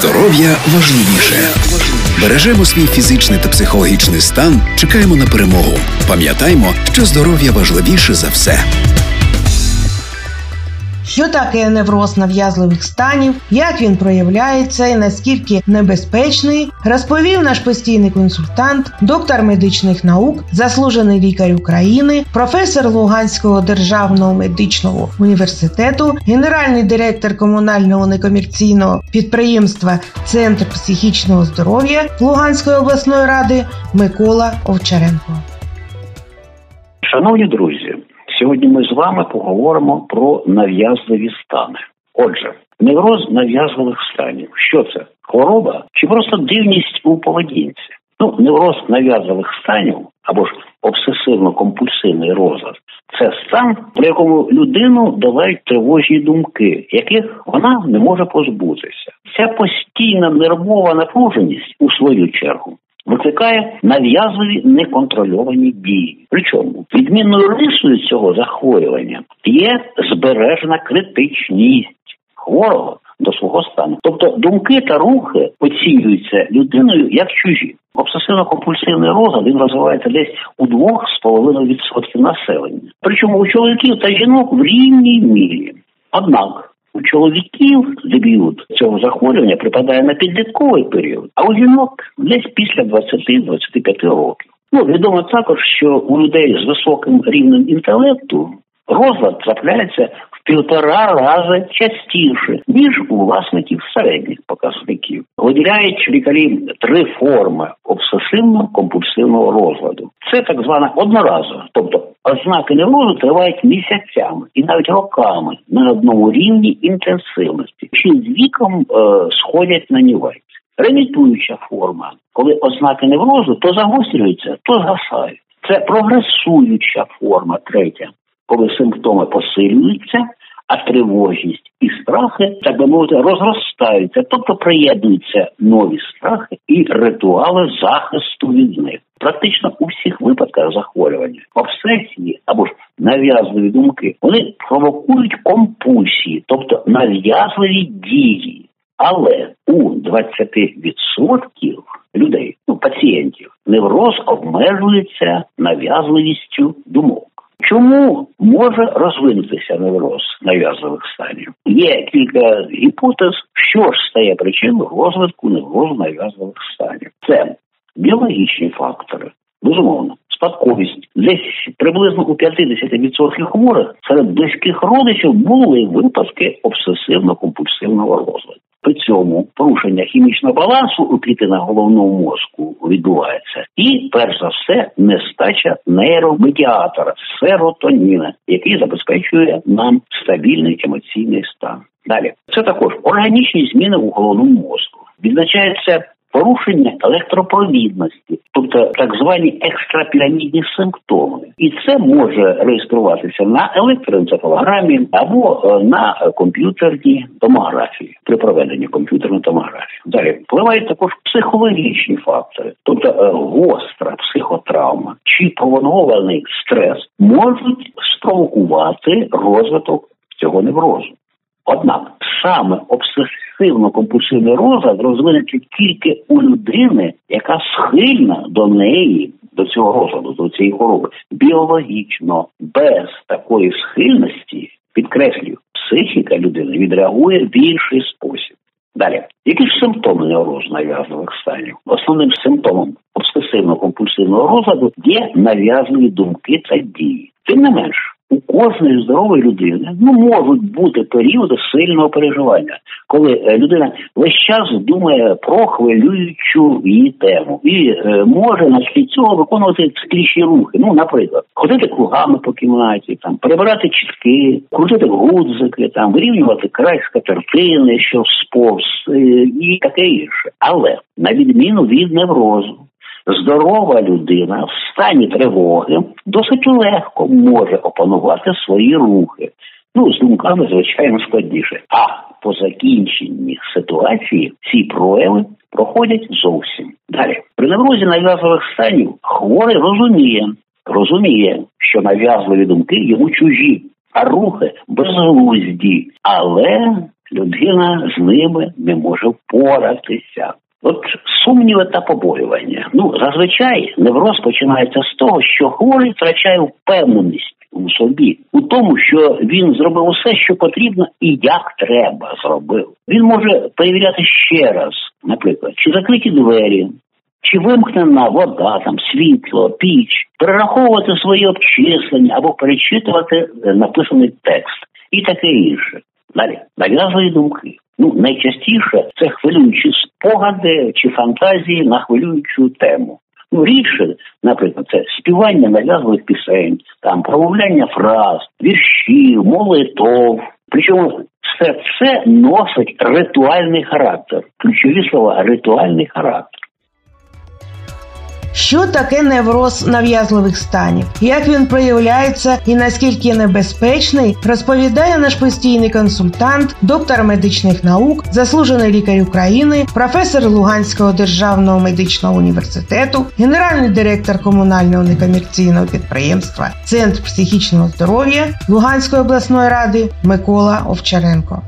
Здоров'я важливіше. Бережемо свій фізичний та психологічний стан. Чекаємо на перемогу. Пам'ятаймо, що здоров'я важливіше за все. Що таке невроз нав'язливих станів, як він проявляється і наскільки небезпечний, розповів наш постійний консультант, доктор медичних наук, заслужений лікар України, професор Луганського державного медичного університету, генеральний директор комунального некомерційного підприємства Центр психічного здоров'я Луганської обласної ради Микола Овчаренко. Шановні друзі. Сьогодні ми з вами поговоримо про нав'язливі стани. Отже, невроз нав'язливих станів. Що це? Хвороба чи просто дивність у поведінці? Ну, невроз нав'язливих станів або ж обсесивно-компульсивний розлад це стан, при якому людину долають тривожні думки, яких вона не може позбутися. Ця постійна нервова напруженість у свою чергу викликає нав'язливі неконтрольовані дії. Причому відмінною рисою цього захворювання є збережена критичність хворого до свого стану. Тобто думки та рухи оцінюються людиною як чужі. Обсесивно-компульсивний розлад він розвивається десь у 2,5% населення. Причому у чоловіків та жінок в рівній мірі. Однак у чоловіків дебют цього захворювання припадає на підлітковий період, а у жінок десь після 20-25 років. Ну відомо також, що у людей з високим рівнем інтелекту розлад трапляється в півтора рази частіше ніж у власників середніх показників. Виділяють лікарі три форми обсесивно-компульсивного розладу. Це так звана одноразова, тобто ознаки неврозу тривають місяцями і навіть роками на одному рівні інтенсивності, чи з віком е, сходять на нівець. Ремітуюча форма, коли ознаки неврозу то загострюються, то згасають. Це прогресуюча форма, третя, коли симптоми посилюються, а тривожність і страхи, так би мовити, розростаються, тобто приєднуються нові страхи і ритуали захисту від них. Практично у всіх випадках захворювання, обсесії або ж нав'язливі думки, вони провокують компульсії, тобто нав'язливі дії. Але у 20% людей, ну пацієнтів, невроз обмежується нав'язливістю думок. Чому може розвинутися невроз нав'язливих станів? Є кілька гіпотез, що ж стає причиною розвитку неврозу нав'язливих станів. Це біологічні фактори, безумовно. Спадковість десь приблизно у 50% хворих серед близьких родичів були випадки обсесивно-компульсивного розладу. При цьому порушення хімічного балансу у клітинах головного мозку відбувається, і перш за все нестача нейромедіатора серотоніна, який забезпечує нам стабільний емоційний стан. Далі це також органічні зміни у головному мозку. Відзначається порушення електропровідності, тобто так звані екстрапірамідні симптоми, і це може реєструватися на електроенцефалограмі або е, на комп'ютерній томографії при проведенні комп'ютерної томографії. Далі впливають також психологічні фактори, тобто е, гостра психотравма чи пролонгований стрес можуть спровокувати розвиток цього неврозу. Однак саме обсесивно-компульсивний розлад розвинеться тільки у людини, яка схильна до неї, до цього розладу, до цієї хвороби, біологічно без такої схильності, підкреслюю, психіка людини відреагує в інший спосіб. Далі, які ж симптоми неврозу нав'язливих станів? Основним симптомом обсесивно-компульсивного розладу є нав'язливі думки та дії. Тим не менш, у кожної здорової людини ну можуть бути періоди сильного переживання, коли е, людина весь час думає про хвилюючу її тему і е, може на тлі цього виконувати циклічні рухи. Ну, наприклад, ходити кругами по кімнаті, там перебирати чітки, крутити гудзики, там вирівнювати край скатертини, що сповз е, і таке інше. Але на відміну від неврозу здорова людина в стані тривоги досить легко може опанувати свої рухи. Ну, з думками, звичайно, складніше. А по закінченні ситуації ці прояви проходять зовсім далі. При неврозі нав'язливих станів хворий розуміє, розуміє, що нав'язливі думки йому чужі, а рухи безглузді, але людина з ними не може впоратися. От сумніви та побоювання. Ну зазвичай невроз починається з того, що хворий втрачає впевненість у собі, у тому, що він зробив усе, що потрібно, і як треба зробив. Він може перевіряти ще раз, наприклад, чи закриті двері, чи вимкнена вода, там світло, піч, перераховувати свої обчислення або перечитувати е, написаний текст і таке інше. Далі нав'язливі думки. Ну найчастіше це хвилюючі спогади чи фантазії на хвилюючу тему. Ну, рідше, наприклад, це співання нав'язливих пісень, там промовляння фраз, віршів, молитов. Причому все це носить ритуальний характер. Ключові слова ритуальний характер. Що таке невроз нав'язливих станів, як він проявляється і наскільки небезпечний, розповідає наш постійний консультант, доктор медичних наук, заслужений лікар України, професор Луганського державного медичного університету, генеральний директор комунального некомерційного підприємства Центр психічного здоров'я Луганської обласної ради Микола Овчаренко.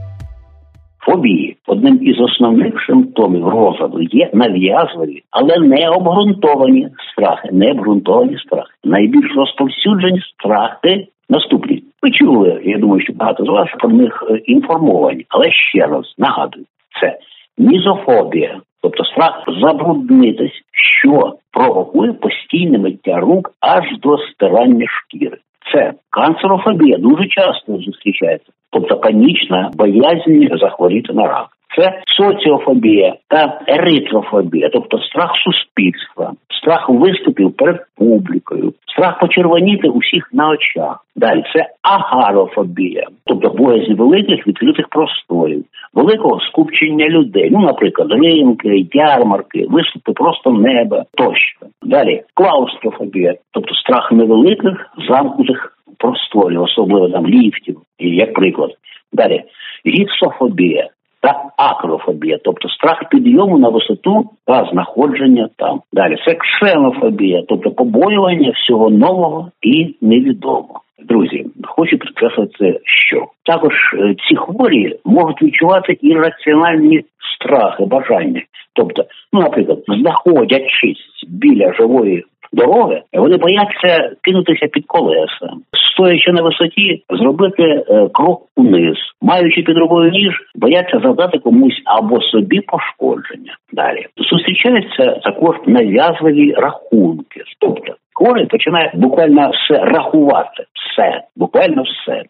Фобії одним із основних симптомів розладу є нав'язливі, але не обґрунтовані страхи, не обґрунтовані страхи. Найбільш розповсюджені страхи наступні. Ви чули, я думаю, що багато з вас про них е, інформовані, але ще раз нагадую, це мізофобія, тобто страх забруднитись, що провокує постійне миття рук аж до стирання шкіри. Це канцерофобія дуже часто зустрічається, тобто панічна боязнь захворіти на рак. Це соціофобія та еритрофобія, тобто страх суспільства, страх виступів перед публікою, страх почервоніти усіх на очах. Далі це агарофобія, тобто боязнь великих відкритих просторів, великого скупчення людей. Ну, наприклад, ринки, ярмарки, виступи просто неба тощо. Далі клаустрофобія, тобто страх невеликих замкнутих просторів, особливо там ліфтів, як приклад. Далі гіпсофобія та акрофобія, тобто страх підйому на висоту та знаходження там. Далі це ксенофобія, тобто побоювання всього нового і невідомого. Друзі, хочу підкреслити, що також е, ці хворі можуть відчувати ірраціональні страхи, бажання. Тобто, ну, наприклад, знаходячись біля живої дороги, вони бояться кинутися під колеса, стоячи на висоті, зробити е, крок униз, маючи під рукою ніж, бояться завдати комусь або собі пошкодження. Далі зустрічаються також нав'язливі рахунки, тобто. Хворий починає буквально все рахувати, все, буквально все.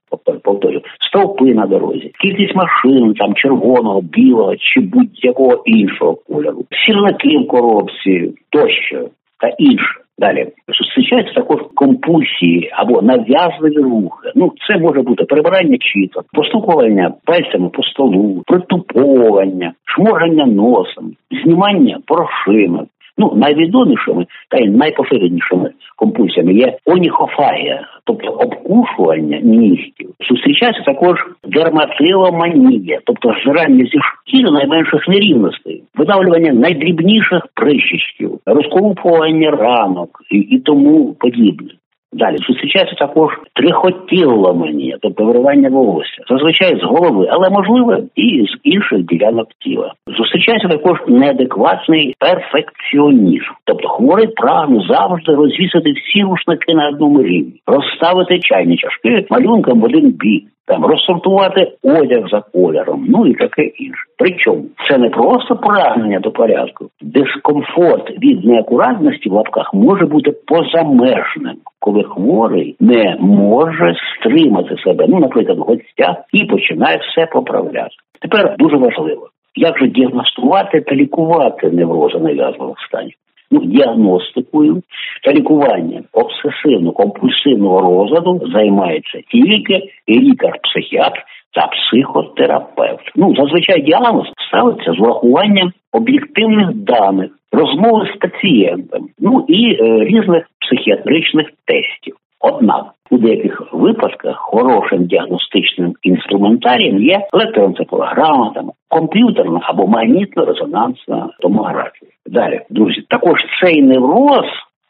повторю, стовпи на дорозі, кількість машин там червоного, білого чи будь-якого іншого кольору, сірники в коробці тощо та інше. Далі зустрічаються також компульсії або нав'язливі рухи. Ну це може бути перебирання чіток, постукування пальцями по столу, притуповування, шморгання носом, знімання порошинок. Ну найвідомішими та й найпоширенішими компульсіями є оніхофагія, тобто обкушування нігтів. Зустрічається також дерматиломанія, тобто зжирання зі шкіри найменших нерівностей, видавлювання найдрібніших прищичків, розколупування ранок і, і тому подібне. Далі зустрічається також трихотіломанія, тобто виривання волосся, зазвичай з голови, але можливо і з інших ділянок тіла. Зустрічається також неадекватний перфекціонізм, тобто хворий прагне завжди розвісити всі рушники на одному рівні, розставити чайні чашки малюнком в один бік, там розсортувати одяг за кольором, ну і таке інше. Причому це не просто прагнення до порядку, дискомфорт від неакуратності в лапках може бути позамежним, коли хворий не може стримати себе, ну, наприклад, в гостях і починає все поправляти. Тепер дуже важливо, як же діагностувати та лікувати неврози нав'язливих станів ну, діагностикою та лікуванням обсесивно-компульсивного розладу займається тільки лікар-психіатр та психотерапевт. Ну, зазвичай діагноз ставиться з врахуванням об'єктивних даних, розмови з пацієнтом, ну і е, різних психіатричних тестів. Однак у деяких випадках хорошим діагностичним інструментарієм є електроенцефалограма, там комп'ютерна або магнітно-резонансна томографія. Далі, друзі, також цей невроз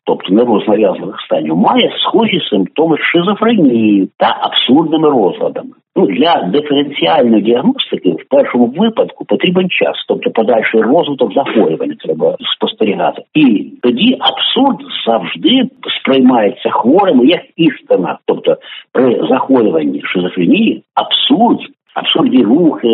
тобто невроз станів, має схожі симптоми шизофренії та абсурдними розладами. Ну для диференціальної діагностики в першому випадку потрібен час, тобто подальший розвиток захворювання треба спостерігати, і тоді абсурд завжди сприймається хворими як істина, тобто при захворюванні шизофренії абсурд. Абсурдні рухи,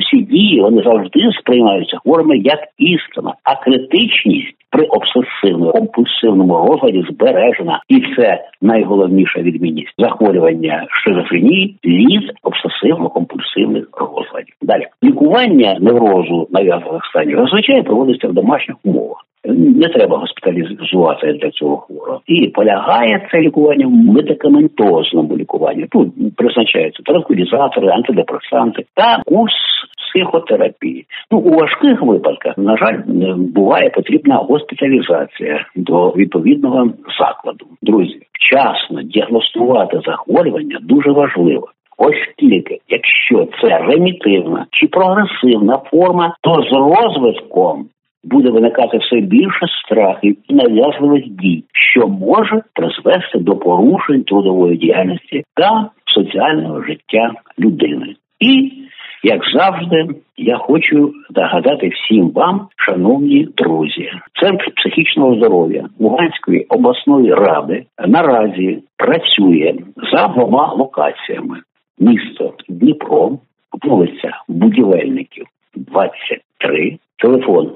всі дії вони завжди сприймаються хворими як істина, а критичність при обсесивному компульсивному розладі збережена, і це найголовніша відмінність захворювання шизофренії від обсесивно-компульсивних розладів. Далі лікування неврозу нав'язаних станів зазвичай проводиться в домашніх умовах. Не треба госпіталізувати для цього хворого. І полягає це лікування в медикаментозному лікуванні. Тут призначаються транквілізатори, антидепресанти та курс психотерапії. Ну у важких випадках, на жаль, буває потрібна госпіталізація до відповідного закладу. Друзі, вчасно діагностувати захворювання дуже важливо. Ось тільки, якщо це ремітивна чи прогресивна форма, то з розвитком буде виникати все більше страхів і нав'язливих дій, що може призвести до порушень трудової діяльності та соціального життя людини. І як завжди, я хочу нагадати всім вам, шановні друзі, центр психічного здоров'я Луганської обласної ради наразі працює за двома локаціями: місто Дніпро, вулиця Будівельників, 23, телефон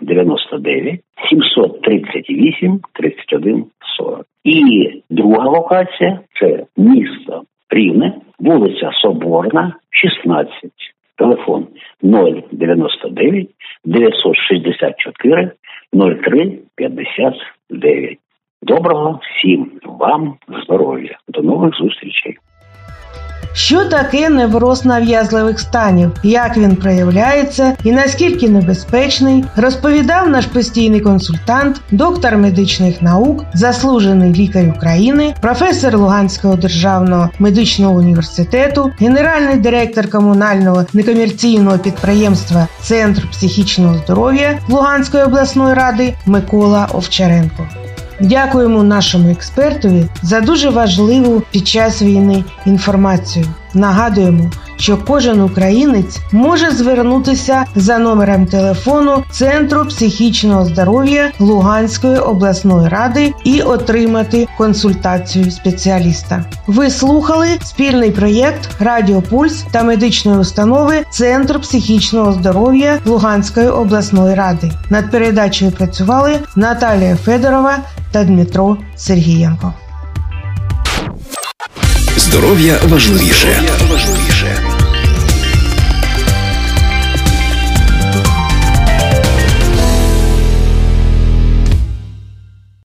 099 738 31 40. І друга локація це місто Рівне, вулиця Соборна, 16. Телефон 099 964 03 59. Доброго всім вам здоров'я. До нових зустрічей. Що таке невроз нав'язливих станів, як він проявляється? І наскільки небезпечний, розповідав наш постійний консультант, доктор медичних наук, заслужений лікар України, професор Луганського державного медичного університету, генеральний директор комунального некомерційного підприємства Центр психічного здоров'я Луганської обласної ради Микола Овчаренко. Дякуємо нашому експертові за дуже важливу під час війни інформацію. Нагадуємо, що кожен українець може звернутися за номером телефону Центру психічного здоров'я Луганської обласної ради і отримати консультацію спеціаліста. Ви слухали спільний проєкт Радіо Пульс та медичної установи Центр психічного здоров'я Луганської обласної ради. Над передачею працювали Наталія Федорова та Дмитро Сергієнко. Здоров'я важливіше.